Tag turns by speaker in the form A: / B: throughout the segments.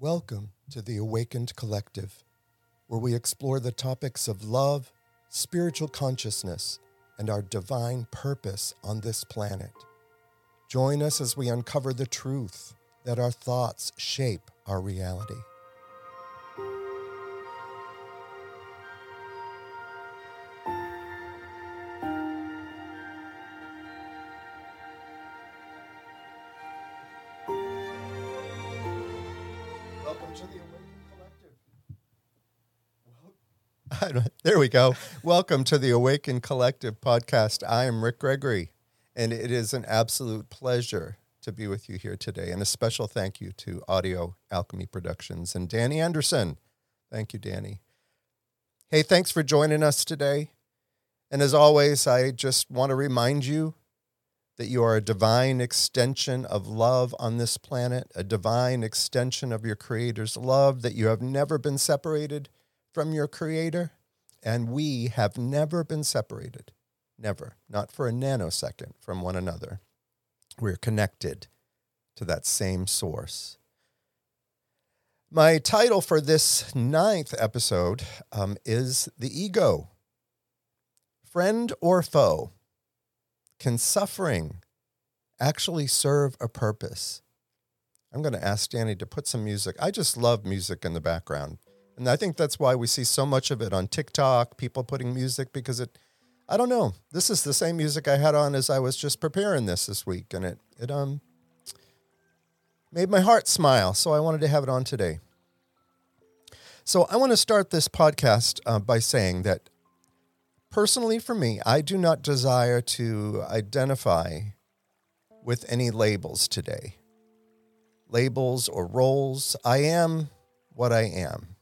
A: Welcome to the Awakened Collective, where we explore the topics of love, spiritual consciousness, and our divine purpose on this planet. Join us as we uncover the truth that our thoughts shape our reality. Go. Welcome to the Awakened Collective podcast. I am Rick Gregory, and it is an absolute pleasure to be with you here today. And a special thank you to Audio Alchemy Productions and Danny Anderson. Thank you, Danny. Hey, thanks for joining us today. And as always, I just want to remind you that you are a divine extension of love on this planet, a divine extension of your Creator's love, that you have never been separated from your Creator. And we have never been separated, never, not for a nanosecond from one another. We're connected to that same source. My title for this ninth episode um, is The Ego Friend or Foe? Can suffering actually serve a purpose? I'm going to ask Danny to put some music. I just love music in the background. And I think that's why we see so much of it on TikTok, people putting music because it I don't know. This is the same music I had on as I was just preparing this this week and it it um made my heart smile, so I wanted to have it on today. So I want to start this podcast uh, by saying that personally for me, I do not desire to identify with any labels today. Labels or roles. I am what I am.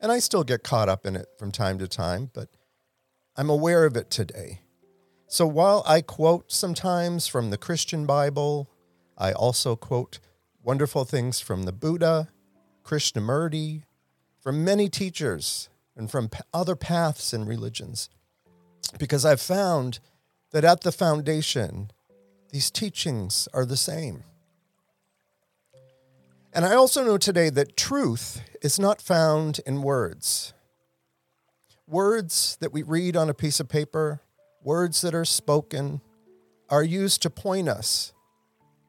A: And I still get caught up in it from time to time, but I'm aware of it today. So while I quote sometimes from the Christian Bible, I also quote wonderful things from the Buddha, Krishnamurti, from many teachers, and from other paths and religions because I've found that at the foundation, these teachings are the same. And I also know today that truth is not found in words. Words that we read on a piece of paper, words that are spoken, are used to point us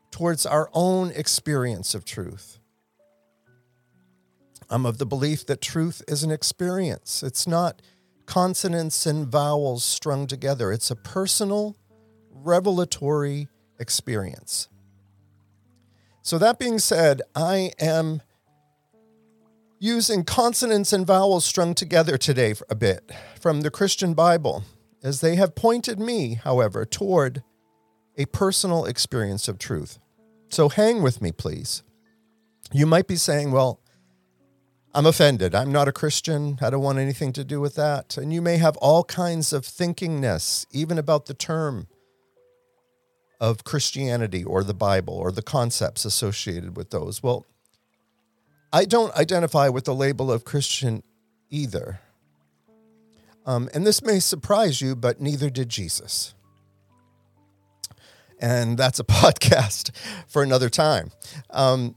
A: towards our own experience of truth. I'm of the belief that truth is an experience. It's not consonants and vowels strung together. It's a personal, revelatory experience. So, that being said, I am using consonants and vowels strung together today a bit from the Christian Bible, as they have pointed me, however, toward a personal experience of truth. So, hang with me, please. You might be saying, well, I'm offended. I'm not a Christian. I don't want anything to do with that. And you may have all kinds of thinkingness, even about the term of Christianity or the Bible or the concepts associated with those. Well, I don't identify with the label of Christian either. Um, and this may surprise you, but neither did Jesus. And that's a podcast for another time. Um,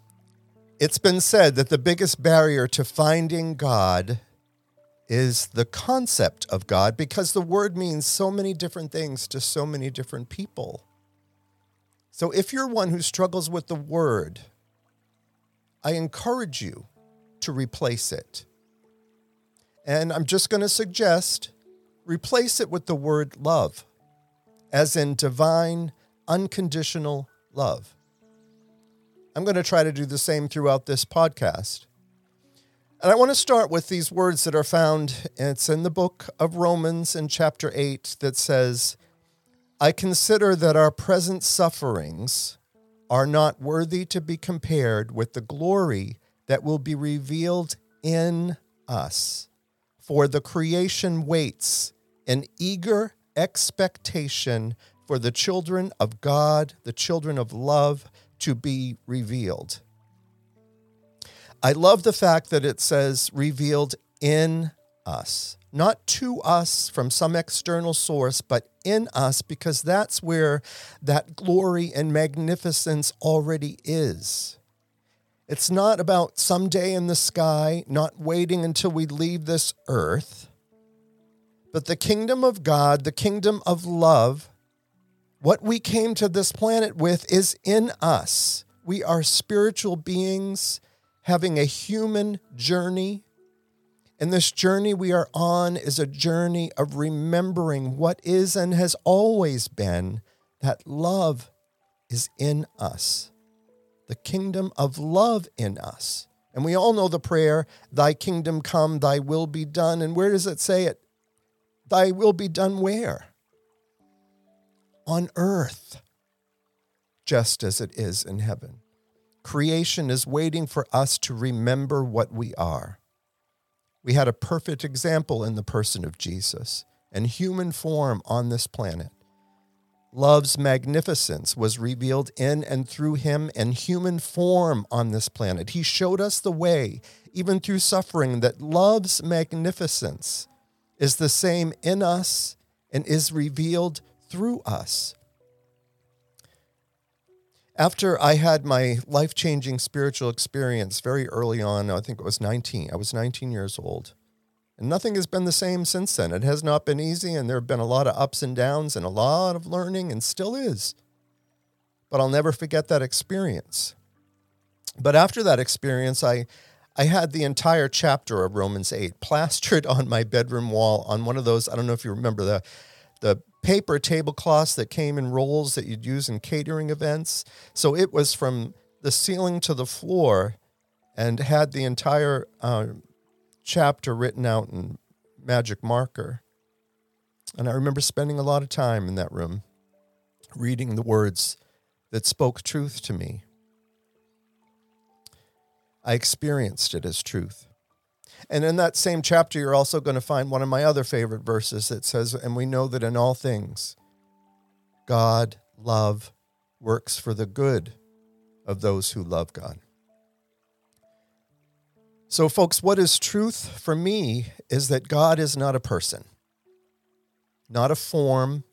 A: it's been said that the biggest barrier to finding God is the concept of God because the word means so many different things to so many different people. So if you're one who struggles with the word, I encourage you to replace it. And I'm just going to suggest replace it with the word love, as in divine, unconditional love. I'm going to try to do the same throughout this podcast. And I want to start with these words that are found, it's in the book of Romans in chapter 8 that says, I consider that our present sufferings are not worthy to be compared with the glory that will be revealed in us. For the creation waits in eager expectation for the children of God, the children of love, to be revealed. I love the fact that it says revealed in us, not to us from some external source, but in us, because that's where that glory and magnificence already is. It's not about someday in the sky, not waiting until we leave this earth. But the kingdom of God, the kingdom of love, what we came to this planet with is in us. We are spiritual beings having a human journey. And this journey we are on is a journey of remembering what is and has always been that love is in us, the kingdom of love in us. And we all know the prayer, Thy kingdom come, Thy will be done. And where does it say it? Thy will be done where? On earth, just as it is in heaven. Creation is waiting for us to remember what we are. We had a perfect example in the person of Jesus and human form on this planet. Love's magnificence was revealed in and through him and human form on this planet. He showed us the way, even through suffering, that love's magnificence is the same in us and is revealed through us. After I had my life changing spiritual experience very early on, I think it was 19, I was 19 years old. And nothing has been the same since then. It has not been easy, and there have been a lot of ups and downs and a lot of learning, and still is. But I'll never forget that experience. But after that experience, I, I had the entire chapter of Romans 8 plastered on my bedroom wall on one of those, I don't know if you remember the, the paper tablecloths that came in rolls that you'd use in catering events. So it was from the ceiling to the floor and had the entire uh, chapter written out in magic marker. And I remember spending a lot of time in that room reading the words that spoke truth to me. I experienced it as truth. And in that same chapter, you're also going to find one of my other favorite verses that says, And we know that in all things, God, love, works for the good of those who love God. So, folks, what is truth for me is that God is not a person, not a form,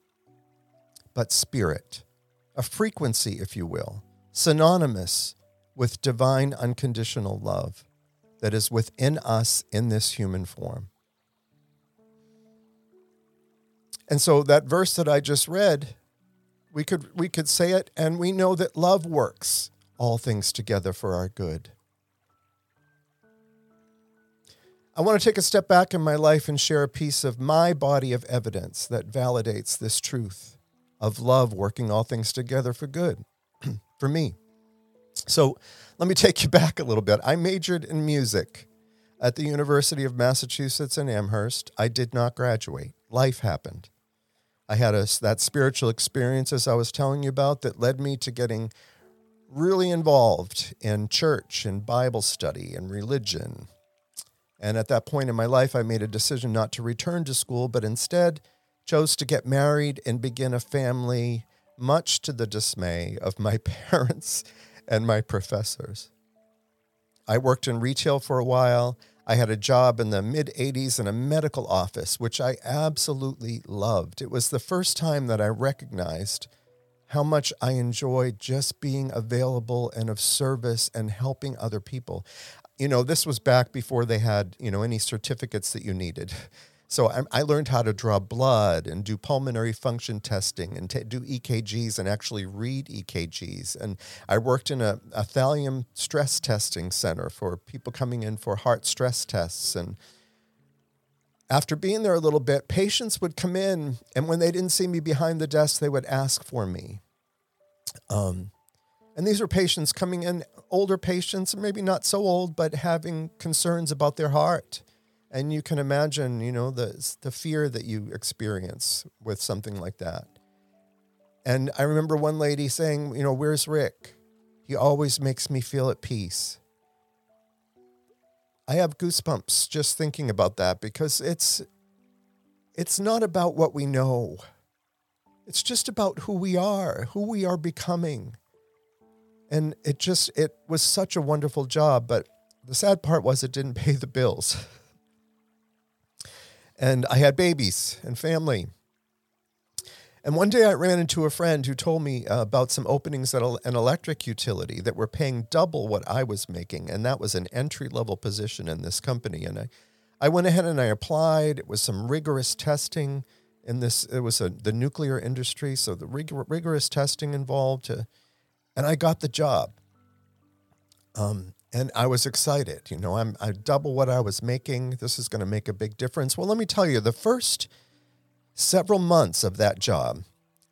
A: but spirit, a frequency, if you will, synonymous with divine unconditional love that is within us in this human form. And so that verse that I just read, we could we could say it and we know that love works all things together for our good. I want to take a step back in my life and share a piece of my body of evidence that validates this truth of love working all things together for good for me. So let me take you back a little bit. I majored in music at the University of Massachusetts in Amherst. I did not graduate. Life happened. I had a, that spiritual experience, as I was telling you about, that led me to getting really involved in church and Bible study and religion. And at that point in my life, I made a decision not to return to school, but instead chose to get married and begin a family, much to the dismay of my parents and my professors. I worked in retail for a while. I had a job in the mid 80s in a medical office, which I absolutely loved. It was the first time that I recognized how much I enjoyed just being available and of service and helping other people. You know, this was back before they had, you know, any certificates that you needed. So I, I learned how to draw blood and do pulmonary function testing and t- do EKGs and actually read EKGs. And I worked in a, a thallium stress testing center for people coming in for heart stress tests. And after being there a little bit, patients would come in, and when they didn't see me behind the desk, they would ask for me. Um, and these were patients coming in, older patients, maybe not so old, but having concerns about their heart and you can imagine you know the the fear that you experience with something like that. And i remember one lady saying you know where's rick? He always makes me feel at peace. I have goosebumps just thinking about that because it's it's not about what we know. It's just about who we are who we are becoming. And it just it was such a wonderful job but the sad part was it didn't pay the bills And I had babies and family. And one day I ran into a friend who told me uh, about some openings at an electric utility that were paying double what I was making. And that was an entry level position in this company. And I, I went ahead and I applied. It was some rigorous testing in this, it was a, the nuclear industry. So the rigor, rigorous testing involved. And I got the job. Um, and I was excited. You know, I'm I double what I was making. This is going to make a big difference. Well, let me tell you, the first several months of that job,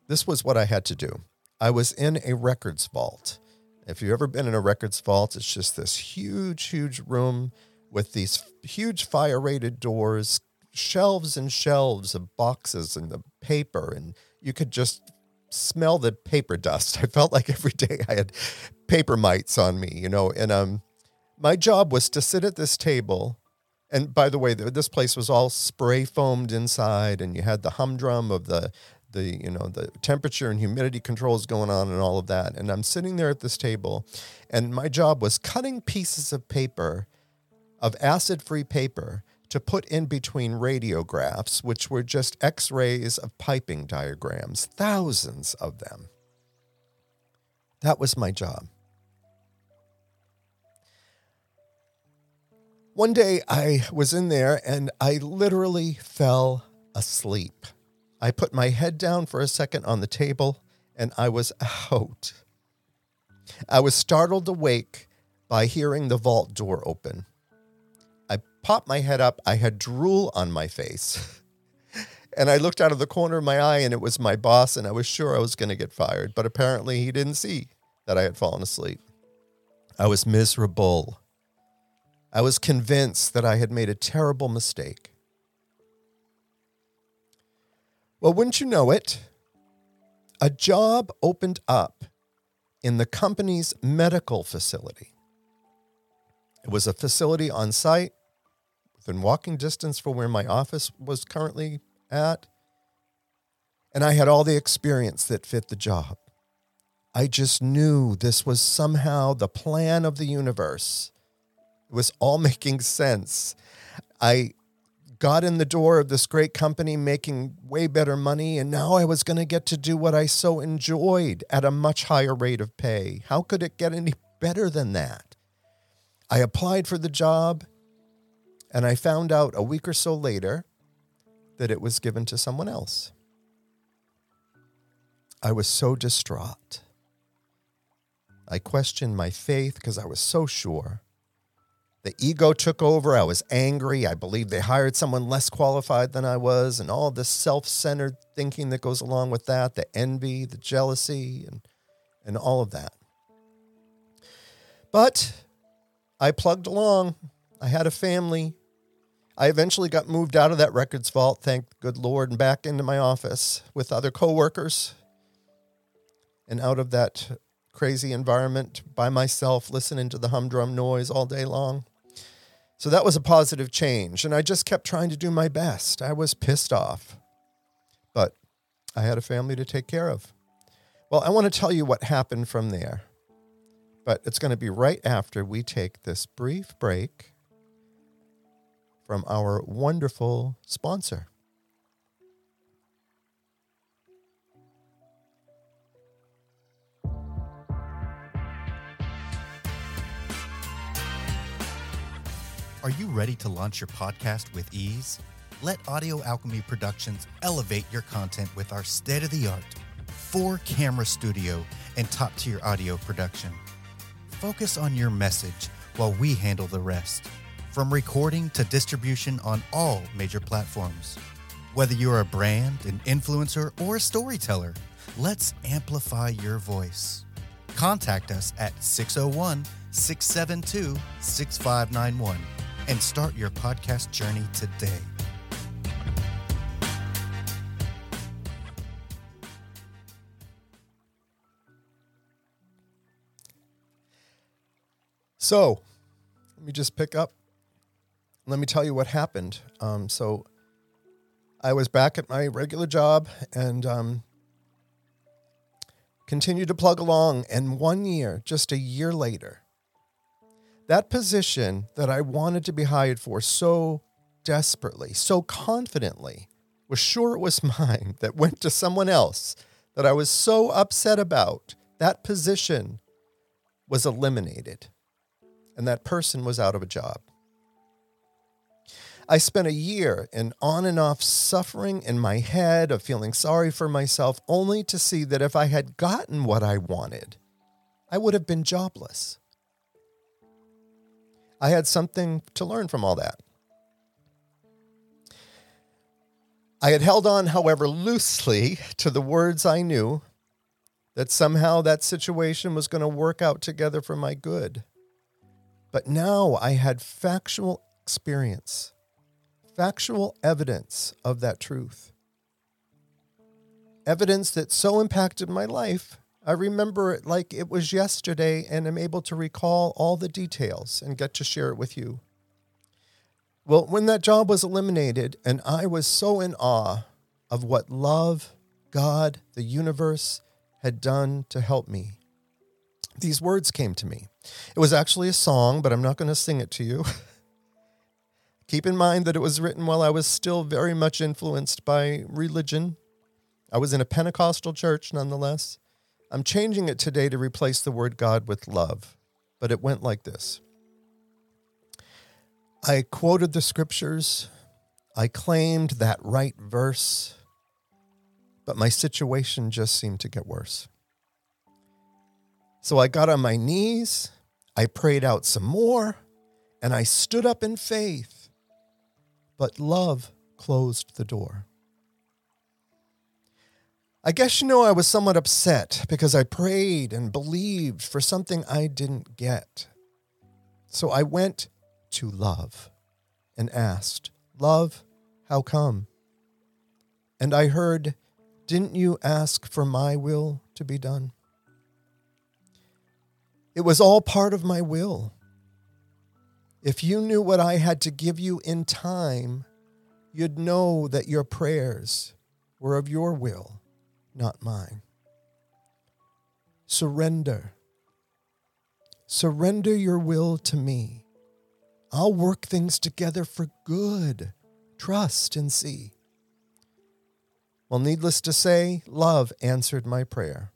A: this was what I had to do. I was in a records vault. If you've ever been in a records vault, it's just this huge, huge room with these huge fire rated doors, shelves and shelves of boxes and the paper, and you could just smell the paper dust. I felt like every day I had paper mites on me, you know, and um my job was to sit at this table. And by the way, this place was all spray foamed inside, and you had the humdrum of the the you know the temperature and humidity controls going on and all of that. And I'm sitting there at this table, and my job was cutting pieces of paper, of acid-free paper, to put in between radiographs, which were just X-rays of piping diagrams, thousands of them. That was my job. One day I was in there and I literally fell asleep. I put my head down for a second on the table and I was out. I was startled awake by hearing the vault door open. I popped my head up. I had drool on my face. and I looked out of the corner of my eye and it was my boss, and I was sure I was going to get fired. But apparently, he didn't see that I had fallen asleep. I was miserable. I was convinced that I had made a terrible mistake. Well, wouldn't you know it? A job opened up in the company's medical facility. It was a facility on site within walking distance from where my office was currently at. And I had all the experience that fit the job. I just knew this was somehow the plan of the universe it was all making sense. I got in the door of this great company making way better money, and now I was going to get to do what I so enjoyed at a much higher rate of pay. How could it get any better than that? I applied for the job, and I found out a week or so later that it was given to someone else. I was so distraught. I questioned my faith because I was so sure. The ego took over. I was angry. I believed they hired someone less qualified than I was, and all the self centered thinking that goes along with that the envy, the jealousy, and, and all of that. But I plugged along. I had a family. I eventually got moved out of that records vault, thank the good Lord, and back into my office with other coworkers and out of that crazy environment by myself, listening to the humdrum noise all day long. So that was a positive change. And I just kept trying to do my best. I was pissed off, but I had a family to take care of. Well, I want to tell you what happened from there, but it's going to be right after we take this brief break from our wonderful sponsor.
B: Are you ready to launch your podcast with ease? Let Audio Alchemy Productions elevate your content with our state of the art four camera studio and top tier audio production. Focus on your message while we handle the rest, from recording to distribution on all major platforms. Whether you're a brand, an influencer, or a storyteller, let's amplify your voice. Contact us at 601 672 6591 and start your podcast journey today.
A: So, let me just pick up. Let me tell you what happened. Um, so, I was back at my regular job and um, continued to plug along. And one year, just a year later, that position that I wanted to be hired for so desperately, so confidently, was sure it was mine that went to someone else that I was so upset about, that position was eliminated and that person was out of a job. I spent a year in on and off suffering in my head of feeling sorry for myself, only to see that if I had gotten what I wanted, I would have been jobless. I had something to learn from all that. I had held on, however, loosely to the words I knew that somehow that situation was going to work out together for my good. But now I had factual experience, factual evidence of that truth. Evidence that so impacted my life, I remember it like it was yesterday and am able to recall all the details and get to share it with you. Well, when that job was eliminated, and I was so in awe of what love, God, the universe had done to help me, these words came to me. It was actually a song, but I'm not going to sing it to you. Keep in mind that it was written while I was still very much influenced by religion. I was in a Pentecostal church nonetheless. I'm changing it today to replace the word God with love, but it went like this I quoted the scriptures. I claimed that right verse, but my situation just seemed to get worse. So I got on my knees, I prayed out some more, and I stood up in faith. But love closed the door. I guess you know I was somewhat upset because I prayed and believed for something I didn't get. So I went to love and asked, Love, how come? And I heard, Didn't you ask for my will to be done? It was all part of my will. If you knew what I had to give you in time, you'd know that your prayers were of your will, not mine. Surrender. Surrender your will to me I'll work things together for good. Trust and see. Well, needless to say, love answered my prayer.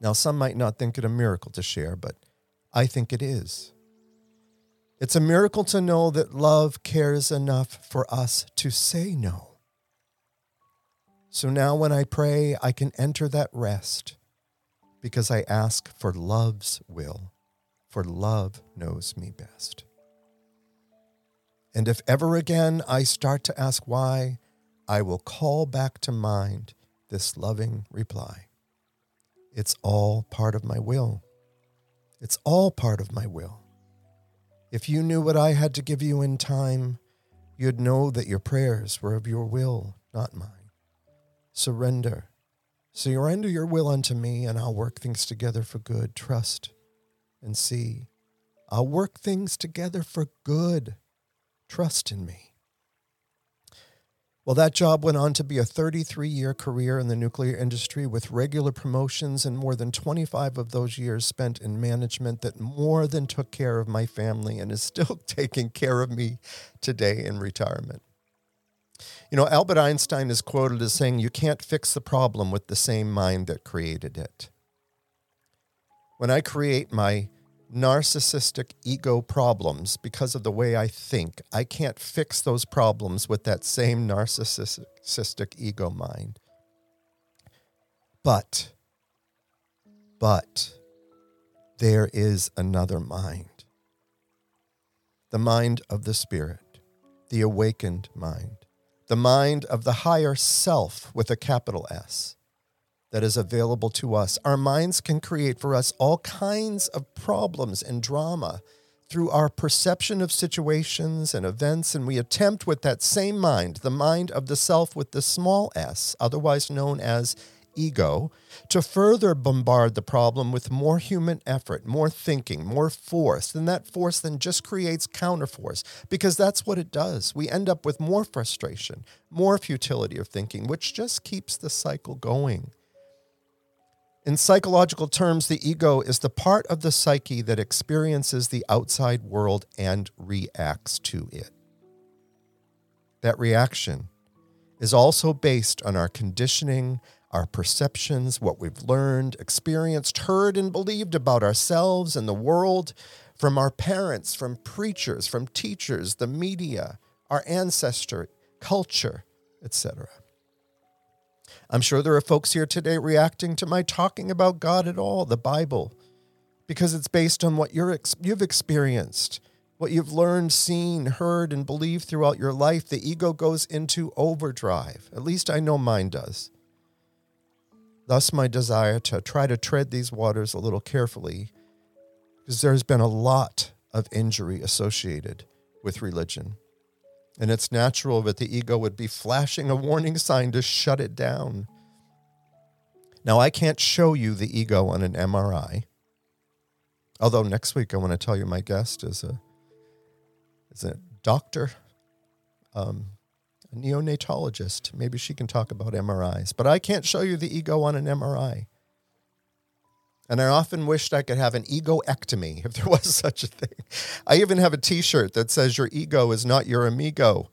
A: Now, some might not think it a miracle to share, but I think it is. It's a miracle to know that love cares enough for us to say no. So now, when I pray, I can enter that rest because I ask for love's will, for love knows me best. And if ever again I start to ask why, I will call back to mind this loving reply. It's all part of my will. It's all part of my will. If you knew what I had to give you in time, you'd know that your prayers were of your will, not mine. Surrender. Surrender your will unto me, and I'll work things together for good. Trust and see. I'll work things together for good. Trust in me. Well, that job went on to be a 33 year career in the nuclear industry with regular promotions and more than 25 of those years spent in management that more than took care of my family and is still taking care of me today in retirement. You know, Albert Einstein is quoted as saying, You can't fix the problem with the same mind that created it. When I create my narcissistic ego problems because of the way I think. I can't fix those problems with that same narcissistic ego mind. But, but, there is another mind the mind of the Spirit, the awakened mind, the mind of the higher self with a capital S that is available to us. Our minds can create for us all kinds of problems and drama through our perception of situations and events, and we attempt with that same mind, the mind of the self with the small s, otherwise known as ego, to further bombard the problem with more human effort, more thinking, more force. And that force then just creates counterforce because that's what it does. We end up with more frustration, more futility of thinking, which just keeps the cycle going. In psychological terms, the ego is the part of the psyche that experiences the outside world and reacts to it. That reaction is also based on our conditioning, our perceptions, what we've learned, experienced, heard, and believed about ourselves and the world from our parents, from preachers, from teachers, the media, our ancestry, culture, etc. I'm sure there are folks here today reacting to my talking about God at all, the Bible, because it's based on what you're, you've experienced, what you've learned, seen, heard, and believed throughout your life. The ego goes into overdrive. At least I know mine does. Thus, my desire to try to tread these waters a little carefully, because there's been a lot of injury associated with religion. And it's natural that the ego would be flashing a warning sign to shut it down. Now, I can't show you the ego on an MRI. Although next week I want to tell you my guest is a is a doctor, um, a neonatologist. Maybe she can talk about MRIs. But I can't show you the ego on an MRI. And I often wished I could have an egoectomy if there was such a thing. I even have a t shirt that says, Your ego is not your amigo.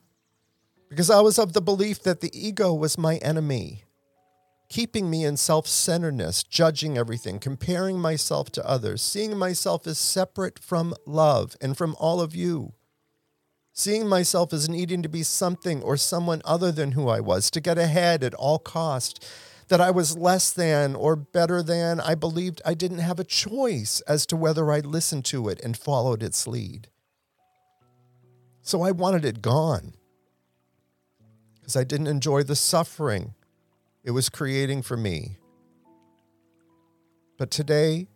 A: Because I was of the belief that the ego was my enemy, keeping me in self centeredness, judging everything, comparing myself to others, seeing myself as separate from love and from all of you, seeing myself as needing to be something or someone other than who I was, to get ahead at all cost that I was less than or better than, I believed I didn't have a choice as to whether I listened to it and followed its lead. So I wanted it gone because I didn't enjoy the suffering it was creating for me. But today,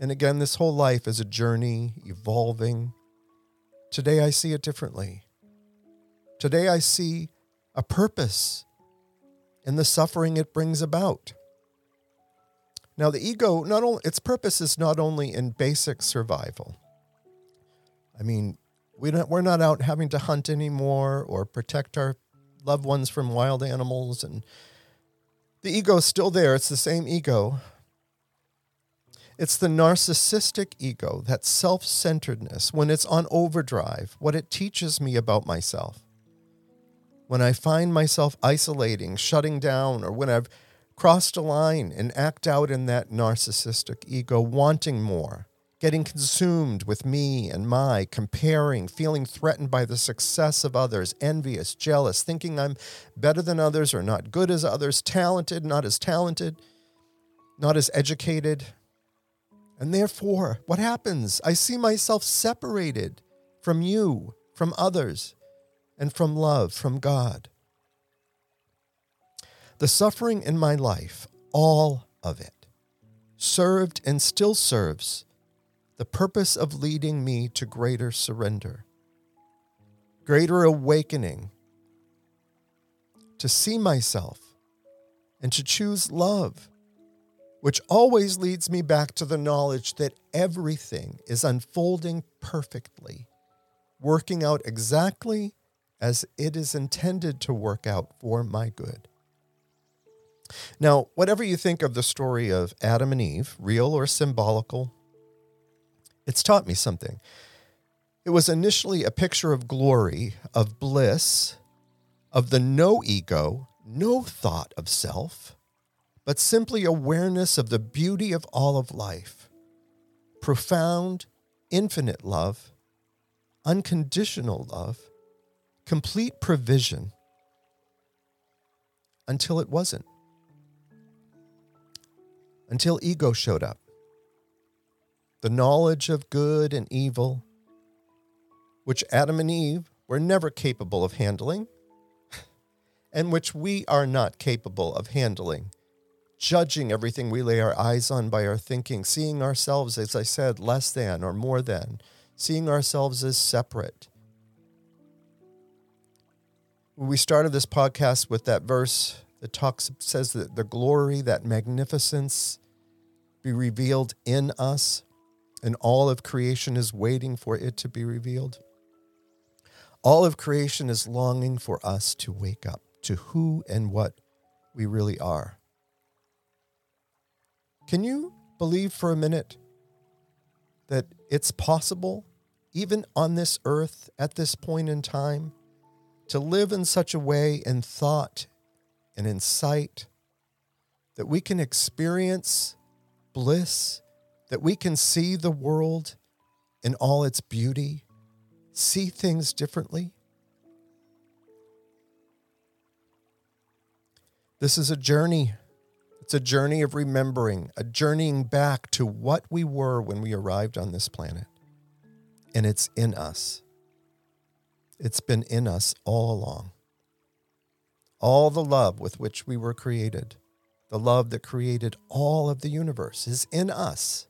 A: and again, this whole life is a journey, evolving. Today, I see it differently. Today, I see a purpose in the suffering it brings about. Now, the ego, not only its purpose is not only in basic survival. I mean, we don't, we're not out having to hunt anymore or protect our loved ones from wild animals, and the ego is still there. It's the same ego. It's the narcissistic ego, that self centeredness, when it's on overdrive, what it teaches me about myself when I find myself isolating, shutting down, or when I've crossed a line and act out in that narcissistic ego, wanting more, getting consumed with me and my, comparing, feeling threatened by the success of others, envious, jealous, thinking I'm better than others or not good as others, talented, not as talented, not as educated. And therefore, what happens? I see myself separated from you, from others and from love from God. The suffering in my life, all of it, served and still serves the purpose of leading me to greater surrender, greater awakening, to see myself and to choose love, which always leads me back to the knowledge that everything is unfolding perfectly, working out exactly as it is intended to work out for my good. Now, whatever you think of the story of Adam and Eve, real or symbolical, it's taught me something. It was initially a picture of glory, of bliss, of the no ego, no thought of self, but simply awareness of the beauty of all of life, profound, infinite love, unconditional love, complete provision until it wasn't. Until ego showed up. The knowledge of good and evil, which Adam and Eve were never capable of handling, and which we are not capable of handling. Judging everything we lay our eyes on by our thinking, seeing ourselves, as I said, less than or more than, seeing ourselves as separate we started this podcast with that verse that talks says that the glory, that magnificence be revealed in us, and all of creation is waiting for it to be revealed. All of creation is longing for us to wake up to who and what we really are. Can you believe for a minute that it's possible, even on this earth at this point in time, to live in such a way in thought and in sight that we can experience bliss, that we can see the world in all its beauty, see things differently. This is a journey. It's a journey of remembering, a journeying back to what we were when we arrived on this planet. And it's in us. It's been in us all along. All the love with which we were created, the love that created all of the universe, is in us.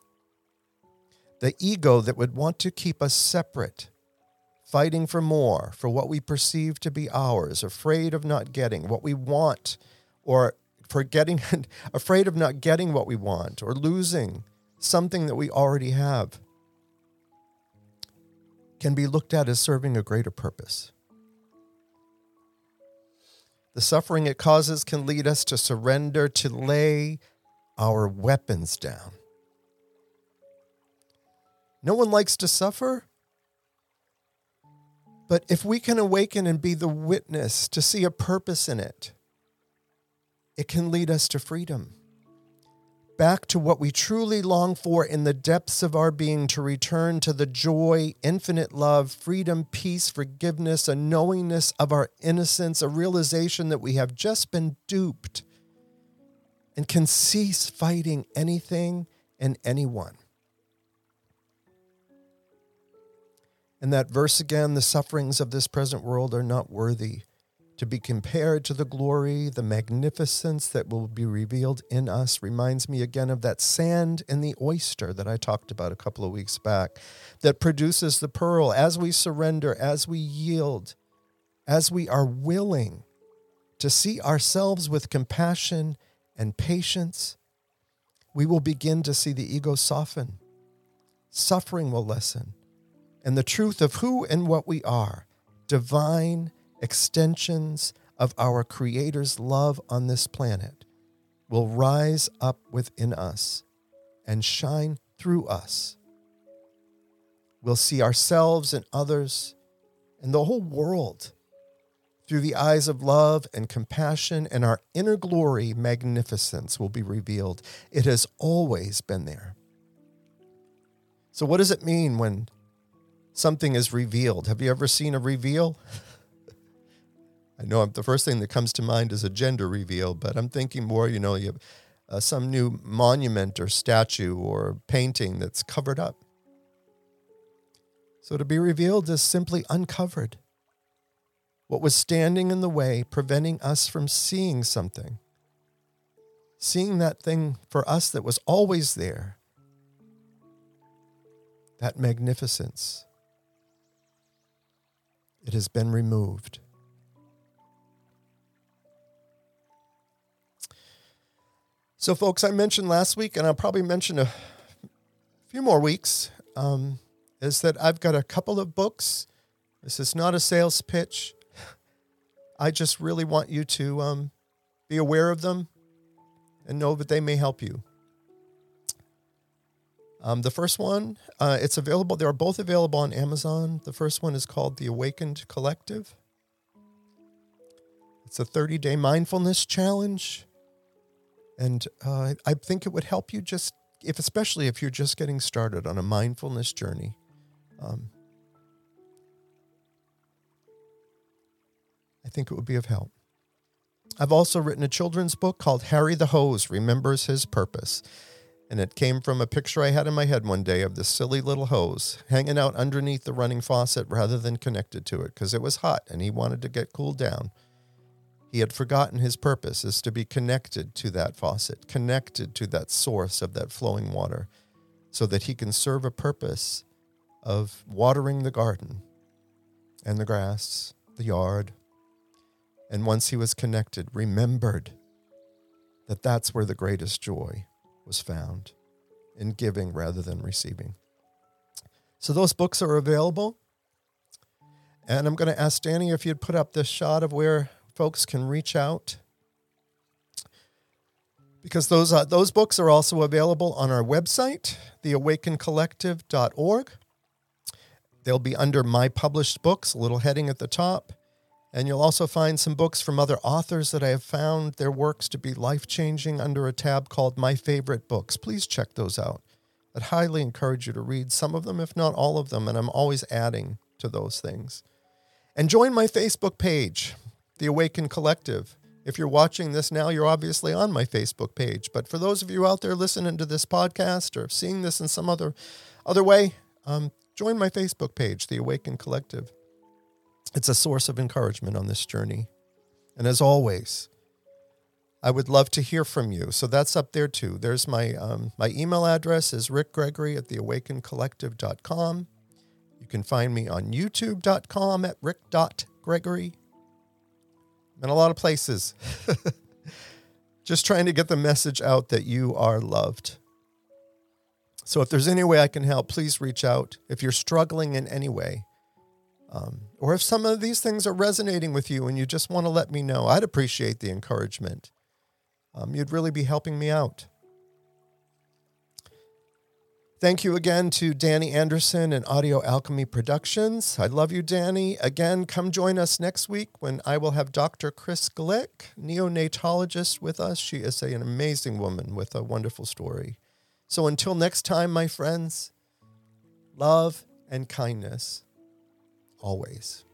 A: The ego that would want to keep us separate, fighting for more, for what we perceive to be ours, afraid of not getting what we want, or for getting afraid of not getting what we want, or losing something that we already have can be looked at as serving a greater purpose. The suffering it causes can lead us to surrender, to lay our weapons down. No one likes to suffer. But if we can awaken and be the witness to see a purpose in it, it can lead us to freedom back to what we truly long for in the depths of our being to return to the joy, infinite love, freedom, peace, forgiveness, a knowingness of our innocence, a realization that we have just been duped and can cease fighting anything and anyone. And that verse again the sufferings of this present world are not worthy to be compared to the glory, the magnificence that will be revealed in us reminds me again of that sand in the oyster that I talked about a couple of weeks back that produces the pearl as we surrender, as we yield, as we are willing to see ourselves with compassion and patience. We will begin to see the ego soften. Suffering will lessen. And the truth of who and what we are, divine extensions of our Creator's love on this planet will rise up within us and shine through us. We'll see ourselves and others and the whole world through the eyes of love and compassion, and our inner glory, magnificence will be revealed. It has always been there. So, what does it mean when something is revealed? Have you ever seen a reveal? I know the first thing that comes to mind is a gender reveal, but I'm thinking more, you know, you have uh, some new monument or statue or painting that's covered up. So to be revealed is simply uncovered. What was standing in the way, preventing us from seeing something, seeing that thing for us that was always there, that magnificence, it has been removed. So, folks, I mentioned last week, and I'll probably mention a few more weeks, um, is that I've got a couple of books. This is not a sales pitch. I just really want you to um, be aware of them and know that they may help you. Um, the first one, uh, it's available. They are both available on Amazon. The first one is called The Awakened Collective. It's a 30 day mindfulness challenge. And uh, I think it would help you just, if especially if you're just getting started on a mindfulness journey. Um, I think it would be of help. I've also written a children's book called Harry the Hose Remembers His Purpose. And it came from a picture I had in my head one day of this silly little hose hanging out underneath the running faucet rather than connected to it because it was hot and he wanted to get cooled down. He had forgotten his purpose is to be connected to that faucet, connected to that source of that flowing water, so that he can serve a purpose of watering the garden and the grass, the yard. And once he was connected, remembered that that's where the greatest joy was found in giving rather than receiving. So those books are available. And I'm going to ask Danny if you'd put up this shot of where folks can reach out because those uh, those books are also available on our website, theawakencollective.org. They'll be under my published books, a little heading at the top, And you'll also find some books from other authors that I have found their works to be life changing under a tab called My Favorite Books. Please check those out. I'd highly encourage you to read some of them, if not all of them, and I'm always adding to those things. And join my Facebook page, The Awaken Collective. If you're watching this now, you're obviously on my Facebook page. But for those of you out there listening to this podcast or seeing this in some other other way, um, join my Facebook page, The Awaken Collective. It's a source of encouragement on this journey. And as always, I would love to hear from you. So that's up there too. There's my um, my email address is rickgregory at theawakencollective.com. You can find me on youtube.com at rick.gregory. And a lot of places. Just trying to get the message out that you are loved. So if there's any way I can help, please reach out. If you're struggling in any way, um, or if some of these things are resonating with you and you just want to let me know, I'd appreciate the encouragement. Um, you'd really be helping me out. Thank you again to Danny Anderson and Audio Alchemy Productions. I love you, Danny. Again, come join us next week when I will have Dr. Chris Glick, neonatologist, with us. She is an amazing woman with a wonderful story. So until next time, my friends, love and kindness always.